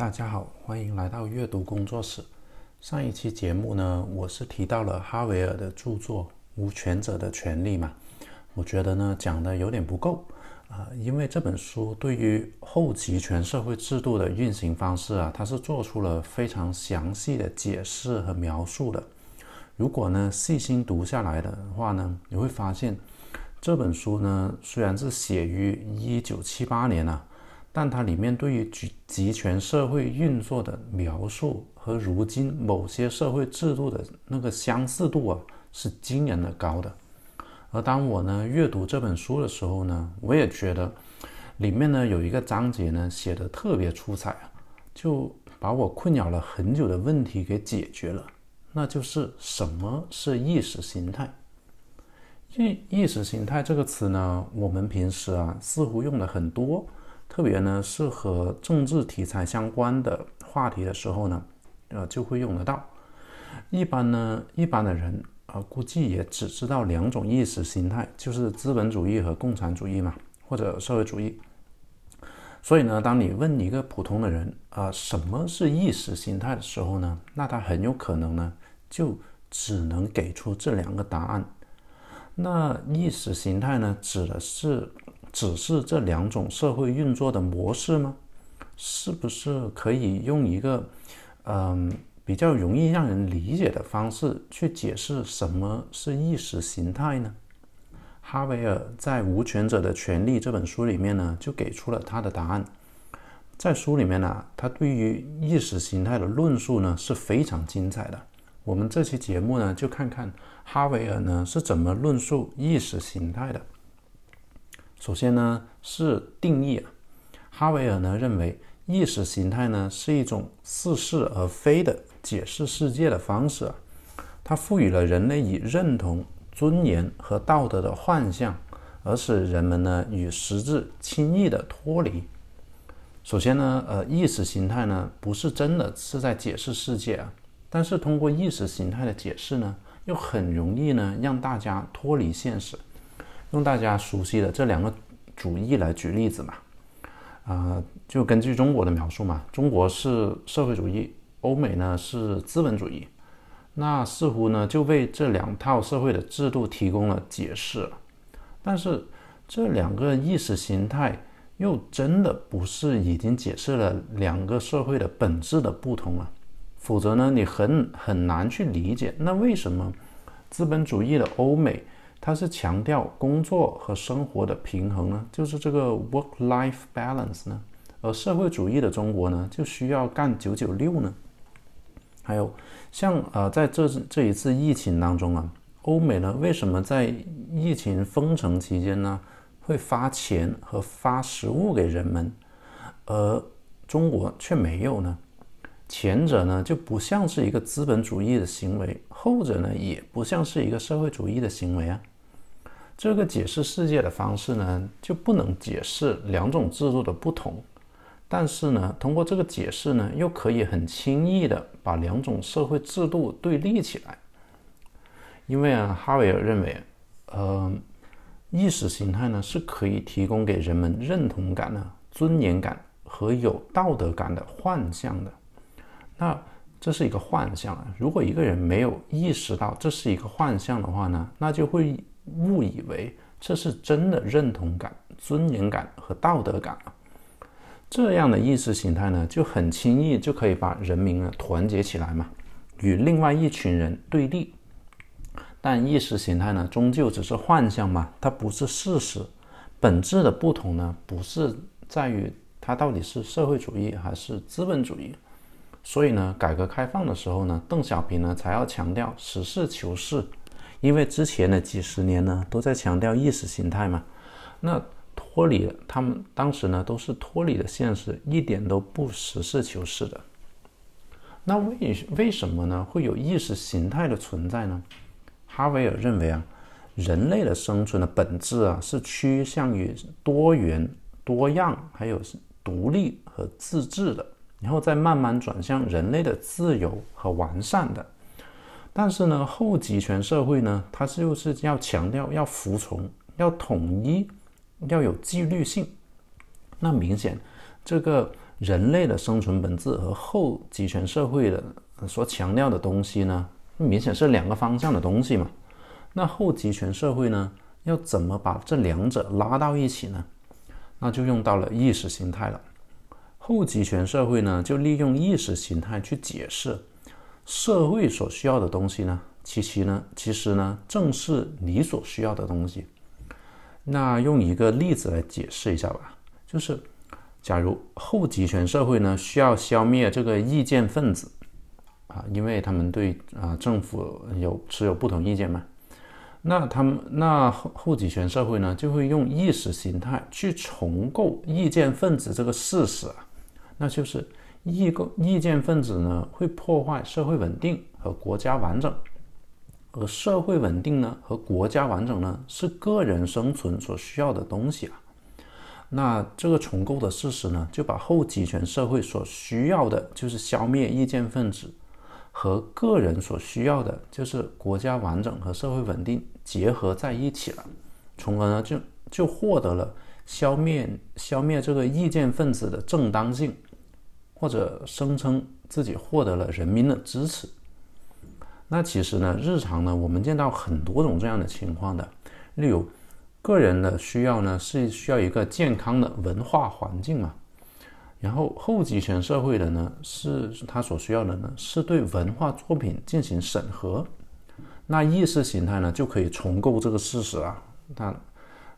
大家好，欢迎来到阅读工作室。上一期节目呢，我是提到了哈维尔的著作《无权者的权利》嘛，我觉得呢讲的有点不够啊，因为这本书对于后集权社会制度的运行方式啊，它是做出了非常详细的解释和描述的。如果呢细心读下来的话呢，你会发现这本书呢虽然是写于一九七八年啊。但它里面对于集集权社会运作的描述和如今某些社会制度的那个相似度啊，是惊人的高的。而当我呢阅读这本书的时候呢，我也觉得里面呢有一个章节呢写的特别出彩啊，就把我困扰了很久的问题给解决了，那就是什么是意识形态？意意识形态这个词呢，我们平时啊似乎用的很多。特别呢，是和政治题材相关的话题的时候呢，呃，就会用得到。一般呢，一般的人啊，估计也只知道两种意识形态，就是资本主义和共产主义嘛，或者社会主义。所以呢，当你问一个普通的人啊，什么是意识形态的时候呢，那他很有可能呢，就只能给出这两个答案。那意识形态呢，指的是。只是这两种社会运作的模式吗？是不是可以用一个嗯比较容易让人理解的方式去解释什么是意识形态呢？哈维尔在《无权者的权利》这本书里面呢，就给出了他的答案。在书里面呢，他对于意识形态的论述呢是非常精彩的。我们这期节目呢，就看看哈维尔呢是怎么论述意识形态的。首先呢是定义啊，哈维尔呢认为意识形态呢是一种似是而非的解释世界的方式啊，它赋予了人类以认同、尊严和道德的幻象，而使人们呢与实质轻易的脱离。首先呢，呃，意识形态呢不是真的是在解释世界啊，但是通过意识形态的解释呢，又很容易呢让大家脱离现实。用大家熟悉的这两个主义来举例子嘛，啊，就根据中国的描述嘛，中国是社会主义，欧美呢是资本主义，那似乎呢就为这两套社会的制度提供了解释。但是这两个意识形态又真的不是已经解释了两个社会的本质的不同了？否则呢，你很很难去理解那为什么资本主义的欧美。它是强调工作和生活的平衡呢，就是这个 work-life balance 呢，而社会主义的中国呢，就需要干九九六呢。还有像呃，在这这一次疫情当中啊，欧美呢为什么在疫情封城期间呢，会发钱和发食物给人们，而中国却没有呢？前者呢就不像是一个资本主义的行为，后者呢也不像是一个社会主义的行为啊。这个解释世界的方式呢，就不能解释两种制度的不同，但是呢，通过这个解释呢，又可以很轻易的把两种社会制度对立起来。因为啊，哈维尔认为，呃，意识形态呢是可以提供给人们认同感呢、尊严感和有道德感的幻象的。那这是一个幻象啊！如果一个人没有意识到这是一个幻象的话呢，那就会。误以为这是真的认同感、尊严感和道德感啊，这样的意识形态呢，就很轻易就可以把人民呢团结起来嘛，与另外一群人对立。但意识形态呢，终究只是幻象嘛，它不是事实。本质的不同呢，不是在于它到底是社会主义还是资本主义。所以呢，改革开放的时候呢，邓小平呢才要强调实事求是。因为之前的几十年呢，都在强调意识形态嘛，那脱离了他们当时呢，都是脱离了现实，一点都不实事求是的。那为为什么呢？会有意识形态的存在呢？哈维尔认为啊，人类的生存的本质啊，是趋向于多元、多样，还有独立和自治的，然后再慢慢转向人类的自由和完善的。但是呢，后集权社会呢，它就是要强调要服从、要统一、要有纪律性。那明显，这个人类的生存本质和后集权社会的所强调的东西呢，明显是两个方向的东西嘛。那后集权社会呢，要怎么把这两者拉到一起呢？那就用到了意识形态了。后集权社会呢，就利用意识形态去解释社会所需要的东西呢。其实呢，其实呢，正是你所需要的东西。那用一个例子来解释一下吧，就是，假如后集权社会呢，需要消灭这个意见分子，啊，因为他们对啊政府有持有不同意见嘛。那他们那后后集权社会呢，就会用意识形态去重构意见分子这个事实，那就是意构意见分子呢会破坏社会稳定和国家完整，而社会稳定呢和国家完整呢是个人生存所需要的东西啊。那这个重构的事实呢，就把后集权社会所需要的就是消灭意见分子。和个人所需要的就是国家完整和社会稳定结合在一起了，从而呢就就获得了消灭消灭这个意见分子的正当性，或者声称自己获得了人民的支持。那其实呢，日常呢我们见到很多种这样的情况的，例如个人的需要呢是需要一个健康的文化环境嘛。然后后集权社会的呢，是他所需要的呢，是对文化作品进行审核。那意识形态呢，就可以重构这个事实啊。他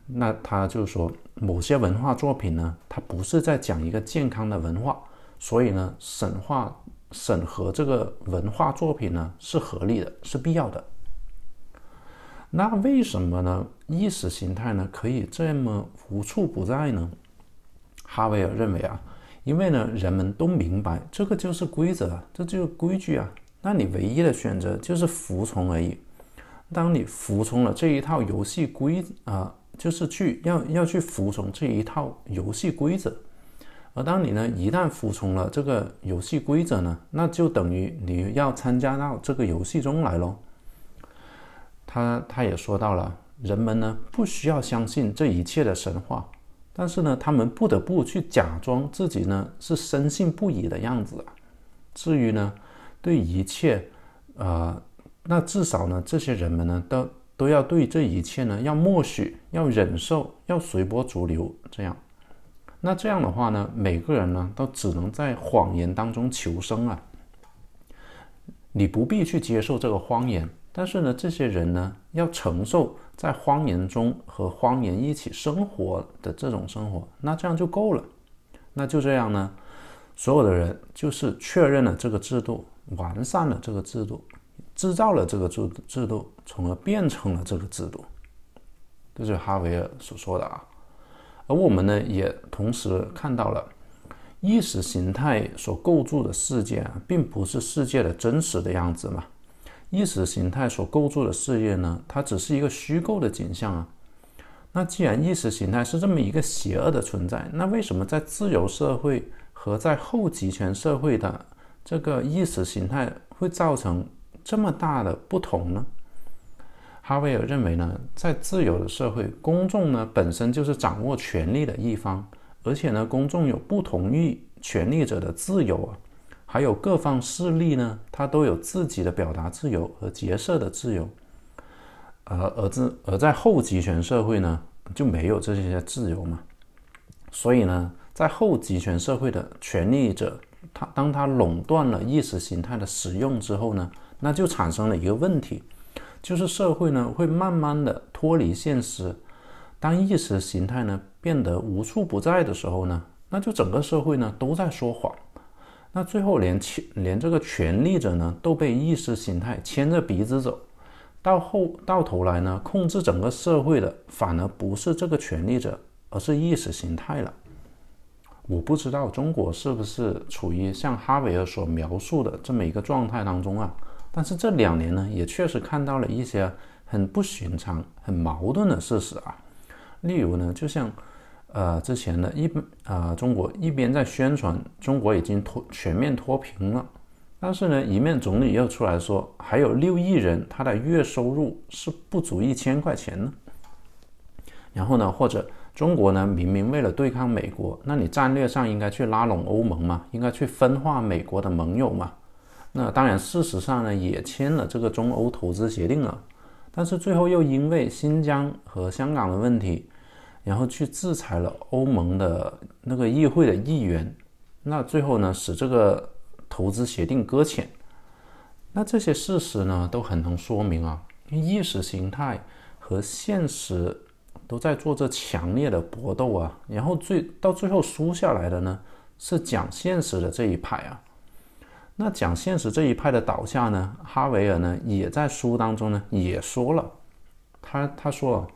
那他就说，某些文化作品呢，它不是在讲一个健康的文化，所以呢，审化审核这个文化作品呢，是合理的，是必要的。那为什么呢？意识形态呢，可以这么无处不在呢？哈维尔认为啊。因为呢，人们都明白这个就是规则，这就是规矩啊。那你唯一的选择就是服从而已。当你服从了这一套游戏规啊，就是去要要去服从这一套游戏规则。而当你呢一旦服从了这个游戏规则呢，那就等于你要参加到这个游戏中来喽。他他也说到了，人们呢不需要相信这一切的神话。但是呢，他们不得不去假装自己呢是深信不疑的样子啊。至于呢，对一切，呃，那至少呢，这些人们呢，都都要对这一切呢要默许、要忍受、要随波逐流这样。那这样的话呢，每个人呢都只能在谎言当中求生啊。你不必去接受这个谎言，但是呢，这些人呢要承受。在谎言中和谎言一起生活的这种生活，那这样就够了。那就这样呢，所有的人就是确认了这个制度，完善了这个制度，制造了这个制制度，从而变成了这个制度。这是哈维尔所说的啊。而我们呢，也同时看到了意识形态所构筑的世界啊，并不是世界的真实的样子嘛。意识形态所构筑的事业呢，它只是一个虚构的景象啊。那既然意识形态是这么一个邪恶的存在，那为什么在自由社会和在后集权社会的这个意识形态会造成这么大的不同呢？哈维尔认为呢，在自由的社会，公众呢本身就是掌握权力的一方，而且呢，公众有不同于权力者的自由啊。还有各方势力呢，他都有自己的表达自由和结社的自由，而而自而在后集权社会呢，就没有这些自由嘛。所以呢，在后集权社会的权力者，他当他垄断了意识形态的使用之后呢，那就产生了一个问题，就是社会呢会慢慢的脱离现实。当意识形态呢变得无处不在的时候呢，那就整个社会呢都在说谎。那最后连权连这个权力者呢都被意识形态牵着鼻子走，到后到头来呢，控制整个社会的反而不是这个权力者，而是意识形态了。我不知道中国是不是处于像哈维尔所描述的这么一个状态当中啊？但是这两年呢，也确实看到了一些很不寻常、很矛盾的事实啊。例如呢，就像。呃，之前呢，一啊，中国一边在宣传中国已经脱全面脱贫了，但是呢，一面总理又出来说，还有六亿人他的月收入是不足一千块钱呢。然后呢，或者中国呢，明明为了对抗美国，那你战略上应该去拉拢欧盟嘛，应该去分化美国的盟友嘛。那当然，事实上呢，也签了这个中欧投资协定了，但是最后又因为新疆和香港的问题，然后去制裁了欧盟的那个议会的议员，那最后呢，使这个投资协定搁浅。那这些事实呢，都很能说明啊，意识形态和现实。都在做着强烈的搏斗啊，然后最到最后输下来的呢是讲现实的这一派啊。那讲现实这一派的倒下呢，哈维尔呢也在书当中呢也说了，他他说，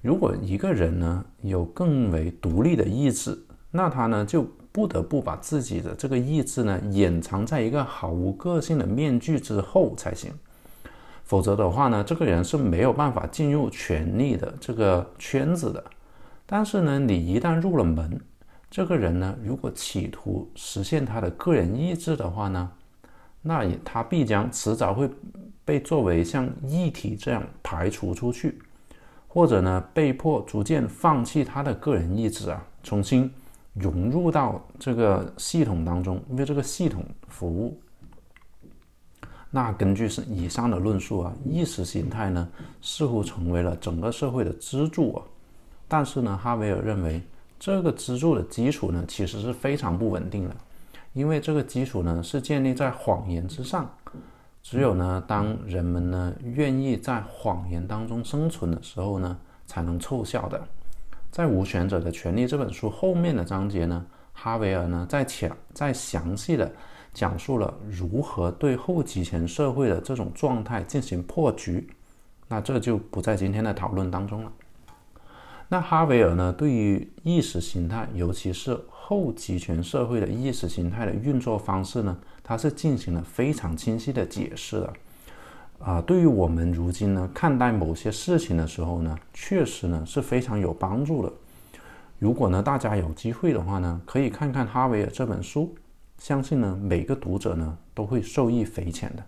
如果一个人呢有更为独立的意志，那他呢就不得不把自己的这个意志呢掩藏在一个毫无个性的面具之后才行。否则的话呢，这个人是没有办法进入权力的这个圈子的。但是呢，你一旦入了门，这个人呢，如果企图实现他的个人意志的话呢，那也他必将迟早会被作为像异体这样排除出去，或者呢，被迫逐渐放弃他的个人意志啊，重新融入到这个系统当中，为这个系统服务。那根据是以上的论述啊，意识形态呢似乎成为了整个社会的支柱啊。但是呢，哈维尔认为这个支柱的基础呢其实是非常不稳定的，因为这个基础呢是建立在谎言之上。只有呢当人们呢愿意在谎言当中生存的时候呢，才能凑效的。在《无权者的权利》这本书后面的章节呢，哈维尔呢在讲在详细的。讲述了如何对后集权社会的这种状态进行破局，那这就不在今天的讨论当中了。那哈维尔呢，对于意识形态，尤其是后集权社会的意识形态的运作方式呢，他是进行了非常清晰的解释的。啊，对于我们如今呢看待某些事情的时候呢，确实呢是非常有帮助的。如果呢大家有机会的话呢，可以看看哈维尔这本书。相信呢，每个读者呢都会受益匪浅的。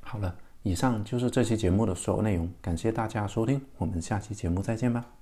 好了，以上就是这期节目的所有内容，感谢大家收听，我们下期节目再见吧。